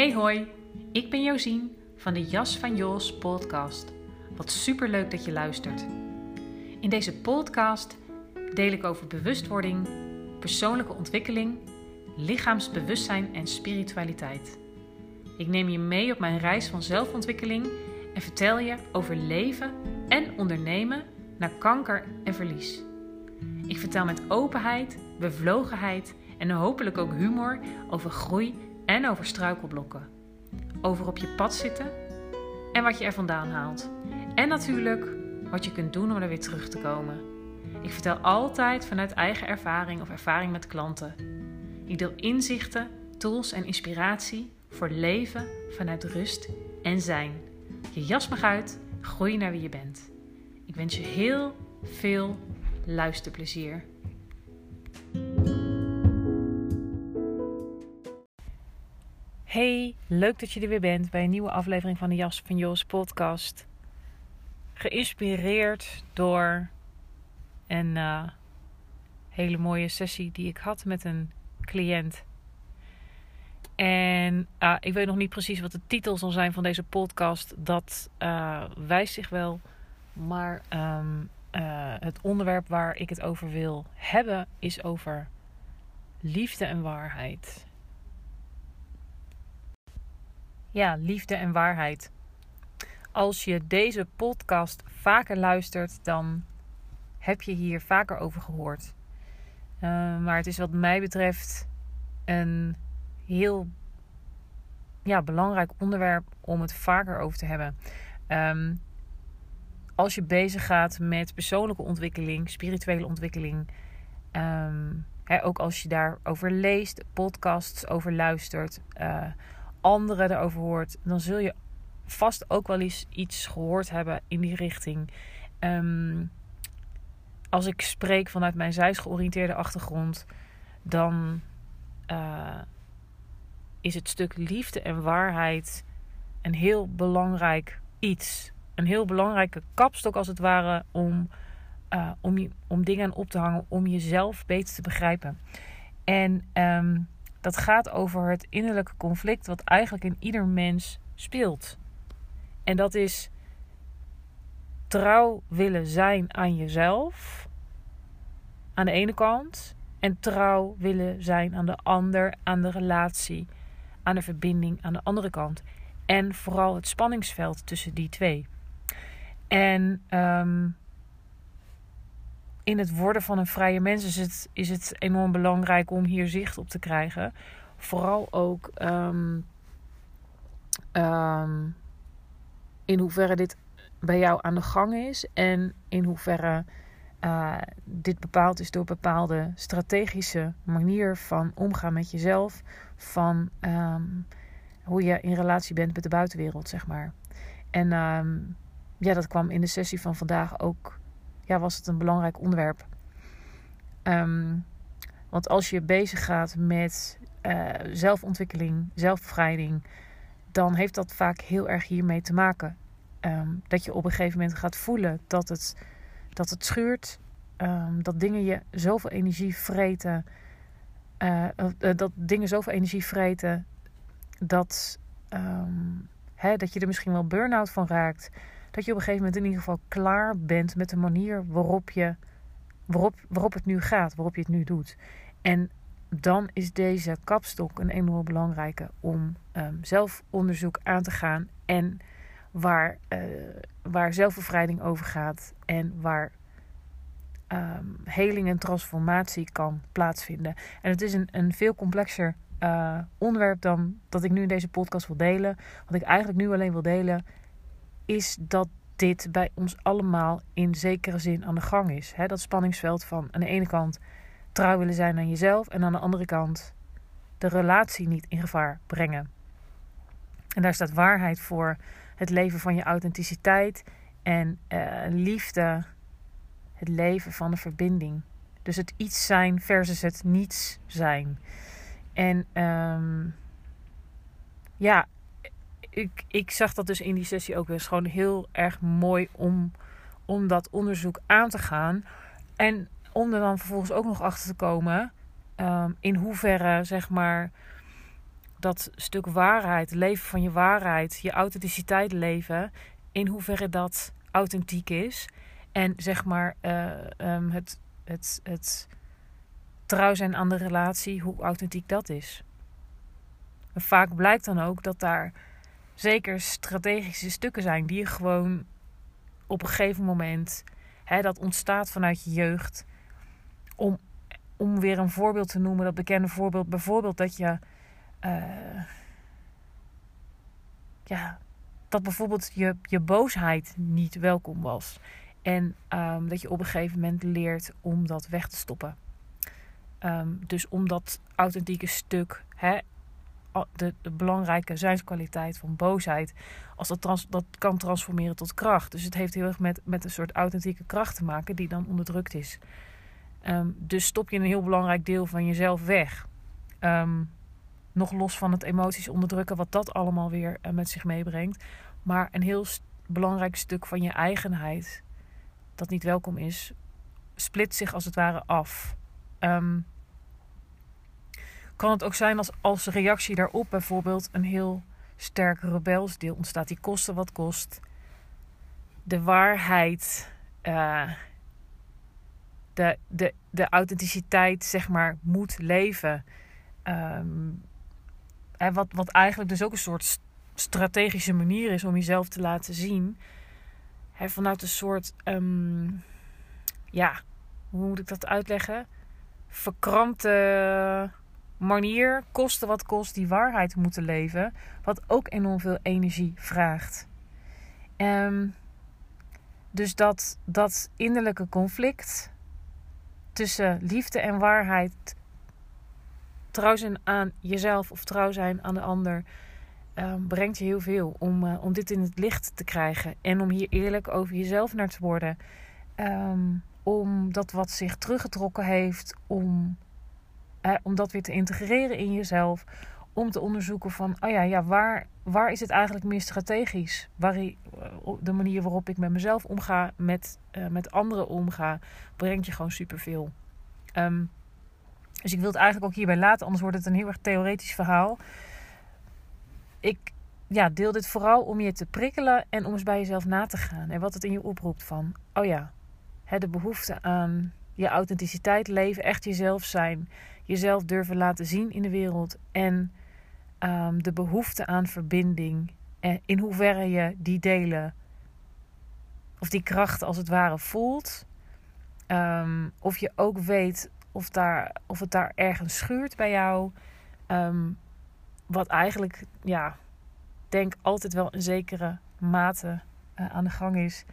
Hey hoi, ik ben Josien van de Jas van Jos podcast. Wat superleuk dat je luistert. In deze podcast deel ik over bewustwording, persoonlijke ontwikkeling, lichaamsbewustzijn en spiritualiteit. Ik neem je mee op mijn reis van zelfontwikkeling en vertel je over leven en ondernemen na kanker en verlies. Ik vertel met openheid, bevlogenheid en hopelijk ook humor over groei en over struikelblokken. Over op je pad zitten en wat je er vandaan haalt. En natuurlijk wat je kunt doen om er weer terug te komen. Ik vertel altijd vanuit eigen ervaring of ervaring met klanten. Ik deel inzichten, tools en inspiratie voor leven vanuit rust en zijn. Je jas mag uit, groei naar wie je bent. Ik wens je heel veel luisterplezier. Hey, leuk dat je er weer bent bij een nieuwe aflevering van de Jas van Jos podcast. Geïnspireerd door een uh, hele mooie sessie die ik had met een cliënt. En uh, ik weet nog niet precies wat de titel zal zijn van deze podcast. Dat uh, wijst zich wel. Maar um, het onderwerp waar ik het over wil hebben is over liefde en waarheid. Ja, liefde en waarheid. Als je deze podcast vaker luistert, dan heb je hier vaker over gehoord. Uh, maar het is wat mij betreft een heel ja, belangrijk onderwerp om het vaker over te hebben. Um, als je bezig gaat met persoonlijke ontwikkeling, spirituele ontwikkeling, hè, ook als je daarover leest, podcasts over luistert, uh, anderen erover hoort, dan zul je vast ook wel eens iets gehoord hebben in die richting. Um, als ik spreek vanuit mijn zijsgeoriënteerde achtergrond, dan uh, is het stuk liefde en waarheid een heel belangrijk iets. Een heel belangrijke kapstok als het ware om, uh, om, je, om dingen op te hangen, om jezelf beter te begrijpen. En um, dat gaat over het innerlijke conflict wat eigenlijk in ieder mens speelt. En dat is trouw willen zijn aan jezelf aan de ene kant en trouw willen zijn aan de ander, aan de relatie, aan de verbinding aan de andere kant. En vooral het spanningsveld tussen die twee. En um, in het worden van een vrije mens is het, is het enorm belangrijk om hier zicht op te krijgen. Vooral ook um, um, in hoeverre dit bij jou aan de gang is en in hoeverre uh, dit bepaald is door bepaalde strategische manier van omgaan met jezelf, van um, hoe je in relatie bent met de buitenwereld, zeg maar. En ja, dat kwam in de sessie van vandaag ook, ja, was het een belangrijk onderwerp. Um, want als je bezig gaat met uh, zelfontwikkeling, zelfbevrijding, dan heeft dat vaak heel erg hiermee te maken. dat je op een gegeven moment gaat voelen dat het dat het schuurt. Um, dat dingen je zoveel energie vreten. Uh, uh, dat dingen zoveel energie vreten. Dat, hè, dat je er misschien wel burn-out van raakt. Dat je op een gegeven moment in ieder geval klaar bent met de manier waarop, je, waarop, waarop het nu gaat. Waarop je het nu doet. En dan is deze kapstok een enorm belangrijke om um, zelfonderzoek aan te gaan. En waar, uh, waar zelfbevrijding over gaat en waar um, heling en transformatie kan plaatsvinden. En het is een, een veel complexer uh, onderwerp dan dat ik nu in deze podcast wil delen. Wat ik eigenlijk nu alleen wil delen, is dat dit bij ons allemaal in zekere zin aan de gang is. Dat spanningsveld van aan de ene kant trouw willen zijn aan jezelf en aan de andere kant de relatie niet in gevaar brengen. En daar staat waarheid voor het leven van je authenticiteit en uh, liefde, het leven van de verbinding. Dus het iets zijn versus het niets zijn. En um, ja, ik, ik zag dat dus in die sessie ook weer gewoon heel erg mooi om, om dat onderzoek aan te gaan. En om er dan vervolgens ook nog achter te komen um, in hoeverre, zeg maar, dat stuk waarheid, leven van je waarheid, je authenticiteit leven, in hoeverre dat authentiek is. En zeg maar uh, um, het, het, het trouw zijn aan de relatie, hoe authentiek dat is. Vaak blijkt dan ook dat daar zeker strategische stukken zijn die je gewoon op een gegeven moment, hè, dat ontstaat vanuit je jeugd, om, om weer een voorbeeld te noemen, dat bekende voorbeeld, bijvoorbeeld dat je, uh, ja, dat bijvoorbeeld je, je boosheid niet welkom was. En um, dat je op een gegeven moment leert om dat weg te stoppen. Um, dus om dat authentieke stuk, hè, de, de, belangrijke zijnskwaliteit van boosheid, als dat, trans, dat kan transformeren tot kracht. Dus het heeft heel erg met, met een soort authentieke kracht te maken die dan onderdrukt is. Um, dus stop je een heel belangrijk deel van jezelf weg. Um, nog los van het emoties onderdrukken, wat dat allemaal weer uh, met zich meebrengt. Maar een heel belangrijk stuk van je eigenheid, dat niet welkom is, split zich als het ware af. Um, kan het ook zijn als als reactie daarop bijvoorbeeld een heel sterk rebels deel ontstaat, die kosten wat kost. De waarheid, uh, de, de, de authenticiteit, zeg maar, moet leven. En wat, wat eigenlijk dus ook een soort strategische manier is om jezelf te laten zien. Vanuit een soort, um, ja, hoe moet ik dat uitleggen? Verkrampte manier, kosten wat kost, die waarheid moeten leven. Wat ook enorm veel energie vraagt. Um, dus dat, dat innerlijke conflict tussen liefde en waarheid, trouw zijn aan jezelf of trouw zijn aan de ander, um, brengt je heel veel om, uh, om dit in het licht te krijgen en om hier eerlijk over jezelf naar te worden. Um, om dat wat zich teruggetrokken heeft, om om dat weer te integreren in jezelf. Om te onderzoeken van, oh ja, ja waar, waar is het eigenlijk meer strategisch? Waar, eh, de manier waarop ik met mezelf omga, met, uh, met anderen omga, brengt je gewoon superveel. Um, dus ik wil het eigenlijk ook hierbij laten, anders wordt het een heel erg theoretisch verhaal. Ik ja, deel dit vooral om je te prikkelen en om eens bij jezelf na te gaan. En wat het in je oproept van, oh ja, de behoefte aan je authenticiteit leven, echt jezelf zijn jezelf durven laten zien in de wereld en um, de behoefte aan verbinding. En in hoeverre je die delen, of die kracht als het ware voelt. Um, of je ook weet of, daar, of het daar ergens schuurt bij jou. Um, wat eigenlijk, ja, denk altijd wel een zekere mate uh, aan de gang is.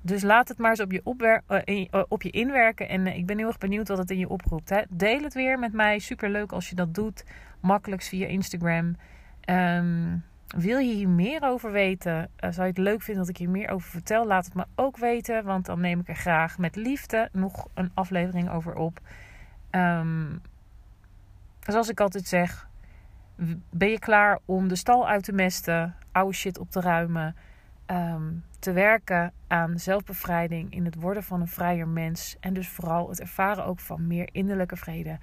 Dus laat het maar eens op je, opwer- uh, op je inwerken. En uh, ik ben heel erg benieuwd wat het in je oproept. Hè? Deel het weer met mij. Super leuk als je dat doet. Makkelijkst via Instagram. Um, wil je hier meer over weten? Zou je het leuk vinden dat ik hier meer over vertel? Laat het me ook weten. Want dan neem ik er graag met liefde nog een aflevering over op. Um, zoals ik altijd zeg. Ben je klaar om de stal uit te mesten? Oude shit op te ruimen? Um, te werken aan zelfbevrijding, in het worden van een vrijer mens en dus vooral het ervaren ook van meer innerlijke vrede,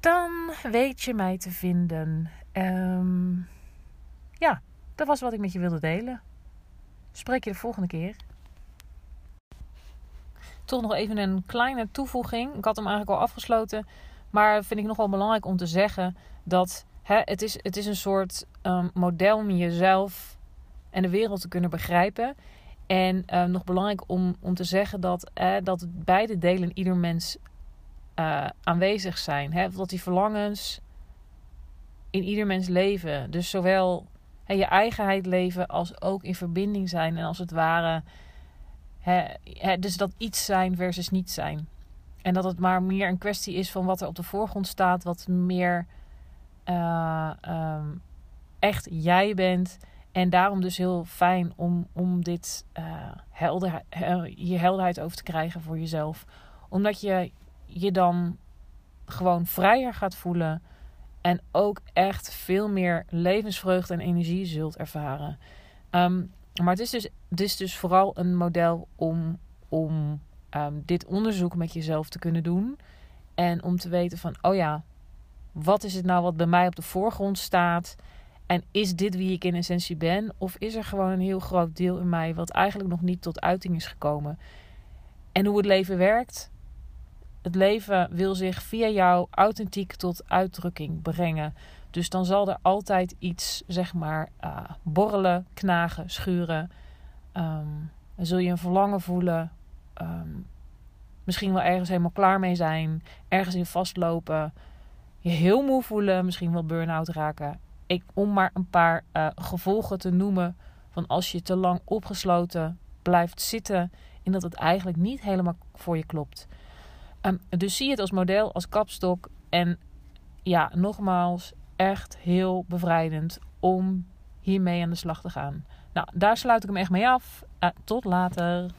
dan weet je mij te vinden. Um, ja, dat was wat ik met je wilde delen. Spreek je de volgende keer. Toch nog even een kleine toevoeging. Ik had hem eigenlijk al afgesloten. Maar vind ik nog wel belangrijk om te zeggen dat hè, het, is, het is een soort um, model om jezelf en de wereld te kunnen begrijpen. En uh, nog belangrijk om, om te zeggen dat, dat beide delen in ieder mens uh, aanwezig zijn. Hè? Dat die verlangens in ieder mens leven. Dus zowel hè, je eigenheid leven als ook in verbinding zijn. En als het ware. Hè, hè, dus dat iets zijn versus niet zijn. En dat het maar meer een kwestie is van wat er op de voorgrond staat. Wat meer um, echt jij bent. En daarom dus heel fijn om, om dit uh, helder, hier helderheid over te krijgen voor jezelf. Omdat je je dan gewoon vrijer gaat voelen. En ook echt veel meer levensvreugde en energie zult ervaren. Um, maar het is, dus, het is dus vooral een model om, om um, dit onderzoek met jezelf te kunnen doen. En om te weten van, oh ja, wat is het nou wat bij mij op de voorgrond staat? En is dit wie ik in essentie ben? Of is er gewoon een heel groot deel in mij wat eigenlijk nog niet tot uiting is gekomen? En hoe het leven werkt? Het leven wil zich via jou authentiek tot uitdrukking brengen. Dus dan zal er altijd iets, zeg maar, uh, borrelen, knagen, schuren. Um, dan zul je een verlangen voelen. Um, misschien wel ergens helemaal klaar mee zijn. Ergens in vastlopen. Je heel moe voelen. Misschien wel burn-out raken. Om maar een paar uh, gevolgen te noemen. Van als je te lang opgesloten blijft zitten. En dat het eigenlijk niet helemaal voor je klopt. Um, dus zie het als model, als kapstok. En ja, nogmaals, echt heel bevrijdend om hiermee aan de slag te gaan. Nou, daar sluit ik hem echt mee af. Uh, tot later.